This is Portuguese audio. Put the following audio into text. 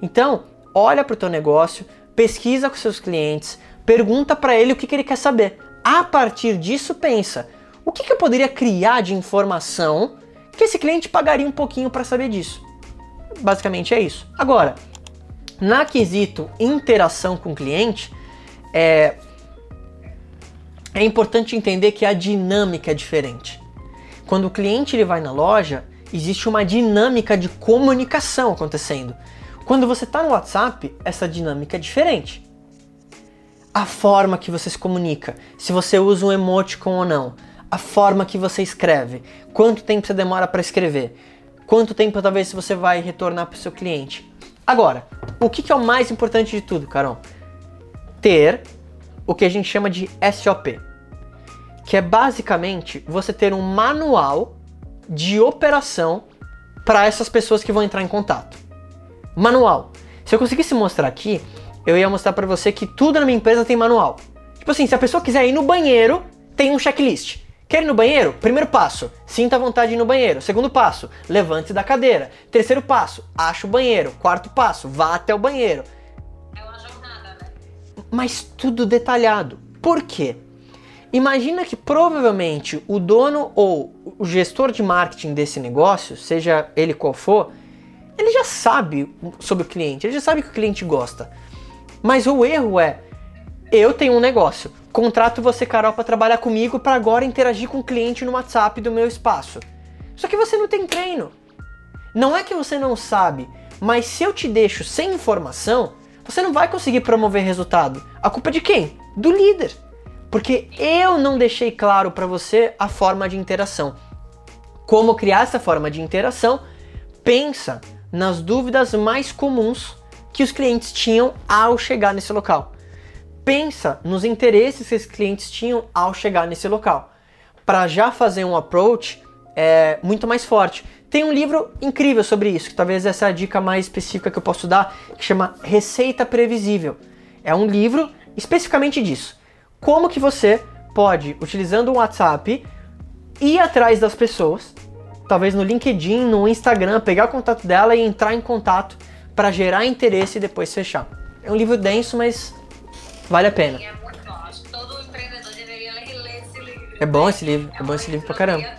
Então, olha para o teu negócio, pesquisa com seus clientes, pergunta para ele o que, que ele quer saber. A partir disso, pensa: o que, que eu poderia criar de informação que esse cliente pagaria um pouquinho para saber disso? Basicamente é isso. Agora, na quesito interação com o cliente, é, é importante entender que a dinâmica é diferente. Quando o cliente ele vai na loja, existe uma dinâmica de comunicação acontecendo. Quando você está no WhatsApp, essa dinâmica é diferente. A forma que você se comunica, se você usa um emoticon ou não, a forma que você escreve, quanto tempo você demora para escrever, quanto tempo talvez você vai retornar para o seu cliente. Agora, o que, que é o mais importante de tudo, Carol? Ter o que a gente chama de SOP, que é basicamente você ter um manual de operação para essas pessoas que vão entrar em contato. Manual. Se eu conseguisse mostrar aqui, eu ia mostrar para você que tudo na minha empresa tem manual. Tipo assim, se a pessoa quiser ir no banheiro, tem um checklist. Quer ir no banheiro? Primeiro passo, sinta a vontade de ir no banheiro. Segundo passo, levante-se da cadeira. Terceiro passo, ache o banheiro. Quarto passo, vá até o banheiro. É uma jornada, né? Mas tudo detalhado. Por quê? Imagina que provavelmente o dono ou o gestor de marketing desse negócio, seja ele qual for, ele já sabe sobre o cliente, ele já sabe que o cliente gosta. Mas o erro é, eu tenho um negócio, contrato você, Carol, para trabalhar comigo para agora interagir com o cliente no WhatsApp do meu espaço. Só que você não tem treino. Não é que você não sabe, mas se eu te deixo sem informação, você não vai conseguir promover resultado. A culpa é de quem? Do líder porque eu não deixei claro para você a forma de interação. Como criar essa forma de interação? Pensa nas dúvidas mais comuns que os clientes tinham ao chegar nesse local. Pensa nos interesses que os clientes tinham ao chegar nesse local, para já fazer um approach é, muito mais forte. Tem um livro incrível sobre isso, que talvez essa é a dica mais específica que eu posso dar, que chama Receita Previsível. É um livro especificamente disso como que você pode, utilizando o WhatsApp, ir atrás das pessoas, talvez no LinkedIn, no Instagram, pegar o contato dela e entrar em contato para gerar interesse e depois fechar. É um livro denso, mas vale a pena. É muito bom. Ler esse livro. É bom esse livro, é bom esse livro pra caramba.